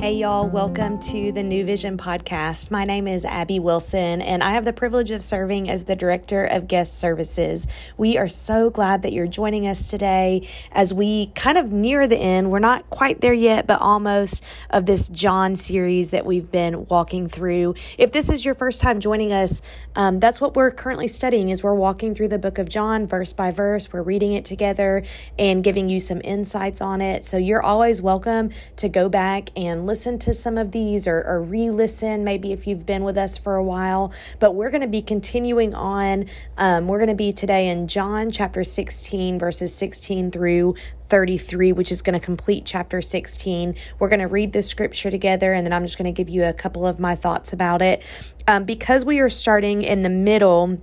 Hey, y'all, welcome to the New Vision podcast. My name is Abby Wilson, and I have the privilege of serving as the Director of Guest Services. We are so glad that you're joining us today as we kind of near the end. We're not quite there yet, but almost of this John series that we've been walking through. If this is your first time joining us, um, that's what we're currently studying is we're walking through the book of John verse by verse. We're reading it together and giving you some insights on it. So you're always welcome to go back and listen to some of these or, or re listen, maybe if you've been with us for a while. But we're going to be continuing on. Um, we're going to be today in John chapter 16, verses 16 through 33, which is going to complete chapter 16. We're going to read the scripture together, and then I'm just going to give you a couple of my thoughts about it. Um, because we are starting in the middle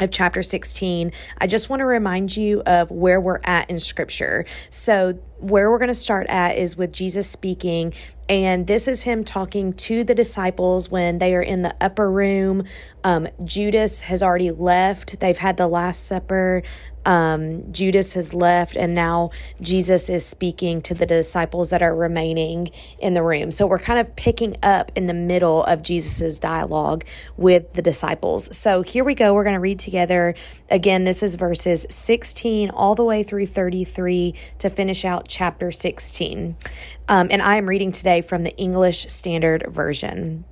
of chapter 16, I just want to remind you of where we're at in scripture. So, where we're going to start at is with Jesus speaking and this is him talking to the disciples when they are in the upper room. Um, Judas has already left. They've had the Last Supper. Um, Judas has left, and now Jesus is speaking to the disciples that are remaining in the room. So we're kind of picking up in the middle of Jesus's dialogue with the disciples. So here we go. We're going to read together. Again, this is verses 16 all the way through 33 to finish out chapter 16. Um, and I am reading today from the English Standard Version.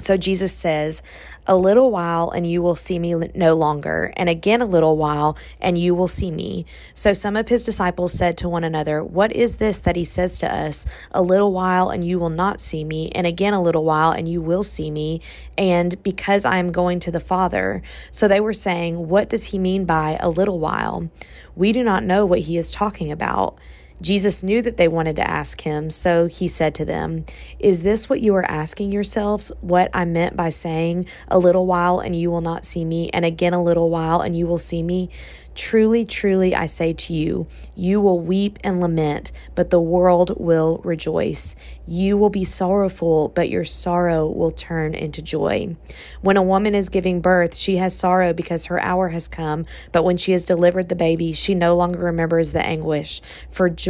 So Jesus says, A little while and you will see me no longer, and again a little while and you will see me. So some of his disciples said to one another, What is this that he says to us? A little while and you will not see me, and again a little while and you will see me, and because I am going to the Father. So they were saying, What does he mean by a little while? We do not know what he is talking about. Jesus knew that they wanted to ask him, so he said to them, Is this what you are asking yourselves? What I meant by saying, A little while and you will not see me, and again a little while and you will see me? Truly, truly, I say to you, you will weep and lament, but the world will rejoice. You will be sorrowful, but your sorrow will turn into joy. When a woman is giving birth, she has sorrow because her hour has come, but when she has delivered the baby, she no longer remembers the anguish for joy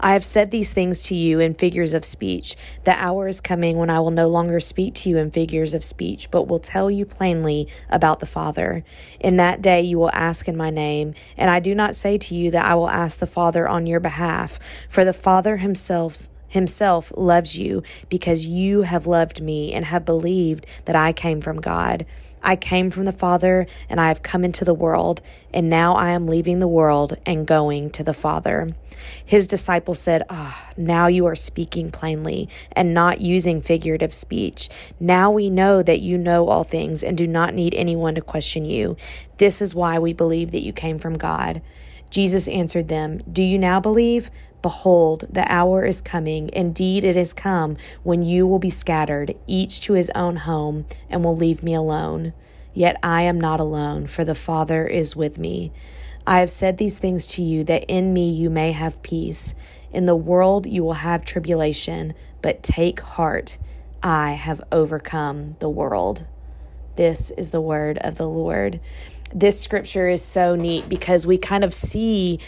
I have said these things to you in figures of speech. The hour is coming when I will no longer speak to you in figures of speech, but will tell you plainly about the Father. In that day you will ask in my name, and I do not say to you that I will ask the Father on your behalf, for the Father himself himself loves you because you have loved me and have believed that I came from God. I came from the Father and I have come into the world, and now I am leaving the world and going to the Father. His disciples said, Ah, oh, now you are speaking plainly and not using figurative speech. Now we know that you know all things and do not need anyone to question you. This is why we believe that you came from God. Jesus answered them, Do you now believe? Behold, the hour is coming, indeed it is come, when you will be scattered, each to his own home, and will leave me alone. Yet I am not alone, for the Father is with me. I have said these things to you, that in me you may have peace. In the world you will have tribulation, but take heart, I have overcome the world. This is the word of the Lord. This scripture is so neat because we kind of see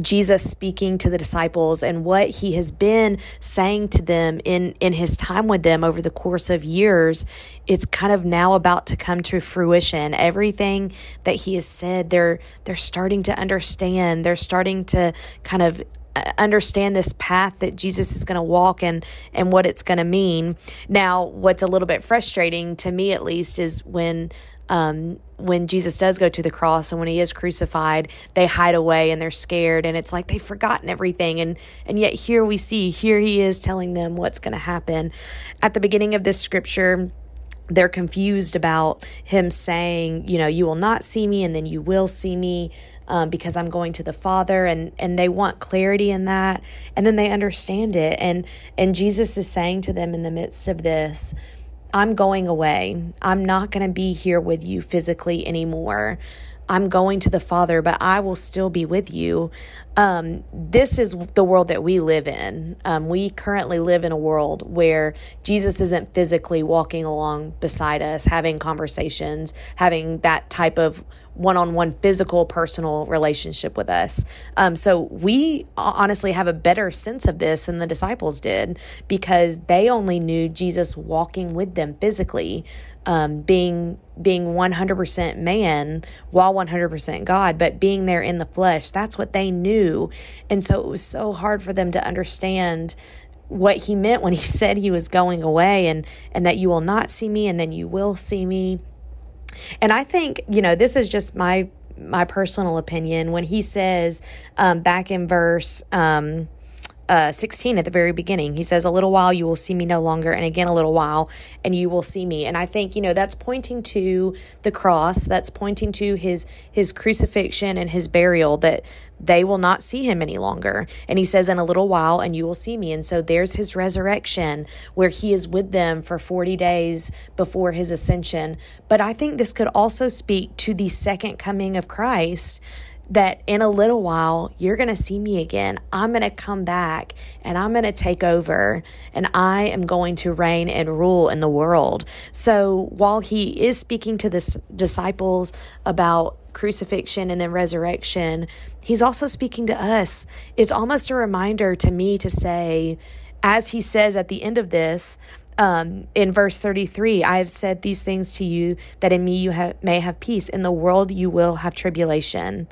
Jesus speaking to the disciples and what he has been saying to them in in his time with them over the course of years it's kind of now about to come to fruition everything that he has said they're they're starting to understand they're starting to kind of uh, understand this path that Jesus is going to walk and and what it's going to mean. Now, what's a little bit frustrating to me at least is when um, when Jesus does go to the cross and when he is crucified, they hide away and they're scared and it's like they've forgotten everything. And and yet here we see here he is telling them what's going to happen. At the beginning of this scripture, they're confused about him saying, you know, you will not see me and then you will see me um, because I'm going to the Father, and and they want clarity in that, and then they understand it, and and Jesus is saying to them in the midst of this, I'm going away. I'm not going to be here with you physically anymore. I'm going to the Father, but I will still be with you. Um, this is the world that we live in. Um, we currently live in a world where Jesus isn't physically walking along beside us, having conversations, having that type of one on one physical, personal relationship with us. Um, so we honestly have a better sense of this than the disciples did because they only knew Jesus walking with them physically, um, being being 100% man while 100% God, but being there in the flesh. That's what they knew. And so it was so hard for them to understand what he meant when he said he was going away and and that you will not see me and then you will see me and I think, you know, this is just my my personal opinion when he says um, back in verse um, uh, 16 at the very beginning. He says, A little while you will see me no longer, and again a little while, and you will see me. And I think, you know, that's pointing to the cross, that's pointing to his his crucifixion and his burial, that they will not see him any longer. And he says, In a little while, and you will see me. And so there's his resurrection where he is with them for 40 days before his ascension. But I think this could also speak to the second coming of Christ that in a little while you're going to see me again. I'm going to come back and I'm going to take over and I am going to reign and rule in the world. So while he is speaking to the disciples about crucifixion and then resurrection, he's also speaking to us. It's almost a reminder to me to say, as he says at the end of this, um, in verse 33, I have said these things to you that in me you may have peace. In the world you will have tribulation.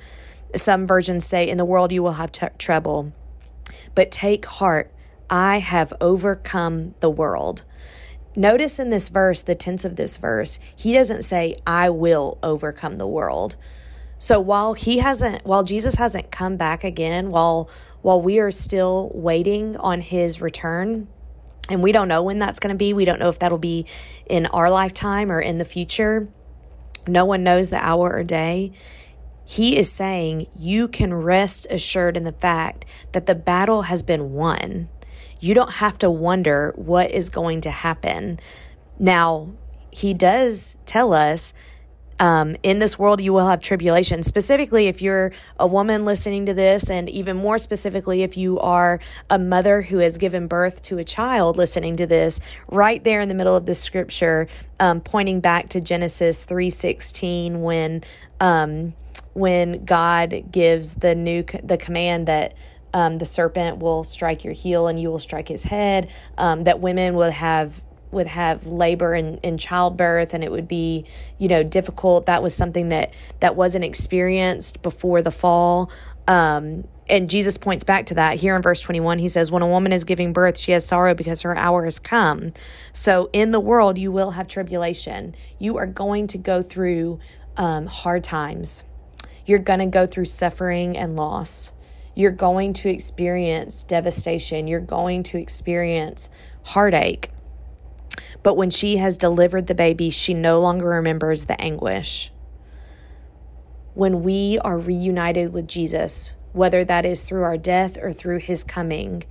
Some versions say, In the world you will have t- trouble. But take heart, I have overcome the world. Notice in this verse, the tense of this verse, he doesn't say, I will overcome the world. So while he hasn't, while Jesus hasn't come back again, while while we are still waiting on his return, and we don't know when that's going to be, we don't know if that'll be in our lifetime or in the future. No one knows the hour or day. He is saying you can rest assured in the fact that the battle has been won. You don't have to wonder what is going to happen. Now, he does tell us um, in this world you will have tribulation. Specifically, if you're a woman listening to this, and even more specifically, if you are a mother who has given birth to a child listening to this, right there in the middle of the scripture, um, pointing back to Genesis three sixteen, when um, when God gives the new the command that um, the serpent will strike your heel and you will strike his head. Um, that women will have would have labor and, in childbirth and it would be you know difficult that was something that that wasn't experienced before the fall um, and jesus points back to that here in verse 21 he says when a woman is giving birth she has sorrow because her hour has come so in the world you will have tribulation you are going to go through um, hard times you're going to go through suffering and loss. You're going to experience devastation. You're going to experience heartache. But when she has delivered the baby, she no longer remembers the anguish. When we are reunited with Jesus, whether that is through our death or through his coming,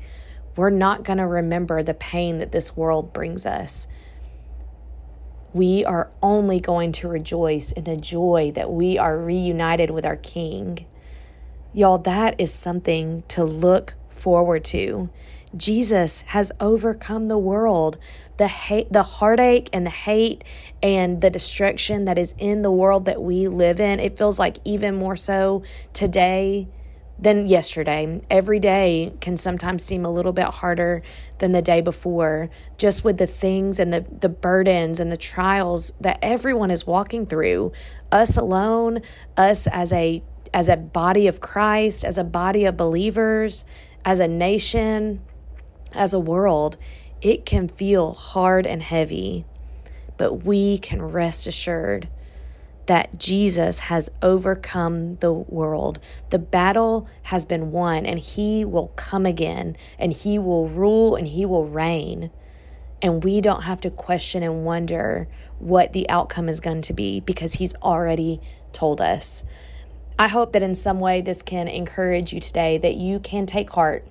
we're not going to remember the pain that this world brings us we are only going to rejoice in the joy that we are reunited with our King. Y'all, that is something to look forward to. Jesus has overcome the world. The hate, the heartache and the hate and the destruction that is in the world that we live in. It feels like even more so today than yesterday. Every day can sometimes seem a little bit harder than the day before, just with the things and the, the burdens and the trials that everyone is walking through. Us alone, us as a as a body of Christ, as a body of believers, as a nation, as a world, it can feel hard and heavy. But we can rest assured that Jesus has overcome the world. The battle has been won, and he will come again, and he will rule, and he will reign. And we don't have to question and wonder what the outcome is going to be because he's already told us. I hope that in some way this can encourage you today that you can take heart,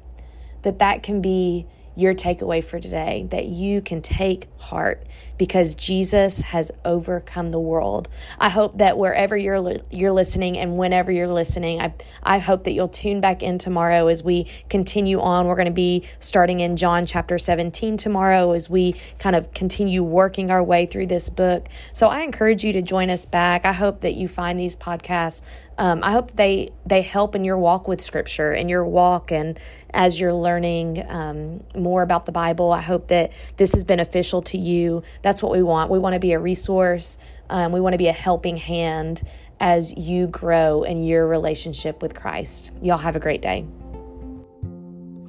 that that can be your takeaway for today that you can take heart because Jesus has overcome the world. I hope that wherever you're you're listening and whenever you're listening, I I hope that you'll tune back in tomorrow as we continue on. We're going to be starting in John chapter 17 tomorrow as we kind of continue working our way through this book. So I encourage you to join us back. I hope that you find these podcasts um, I hope they they help in your walk with Scripture and your walk and as you're learning um, more about the Bible. I hope that this is beneficial to you. That's what we want. We want to be a resource. Um, we want to be a helping hand as you grow in your relationship with Christ. Y'all have a great day.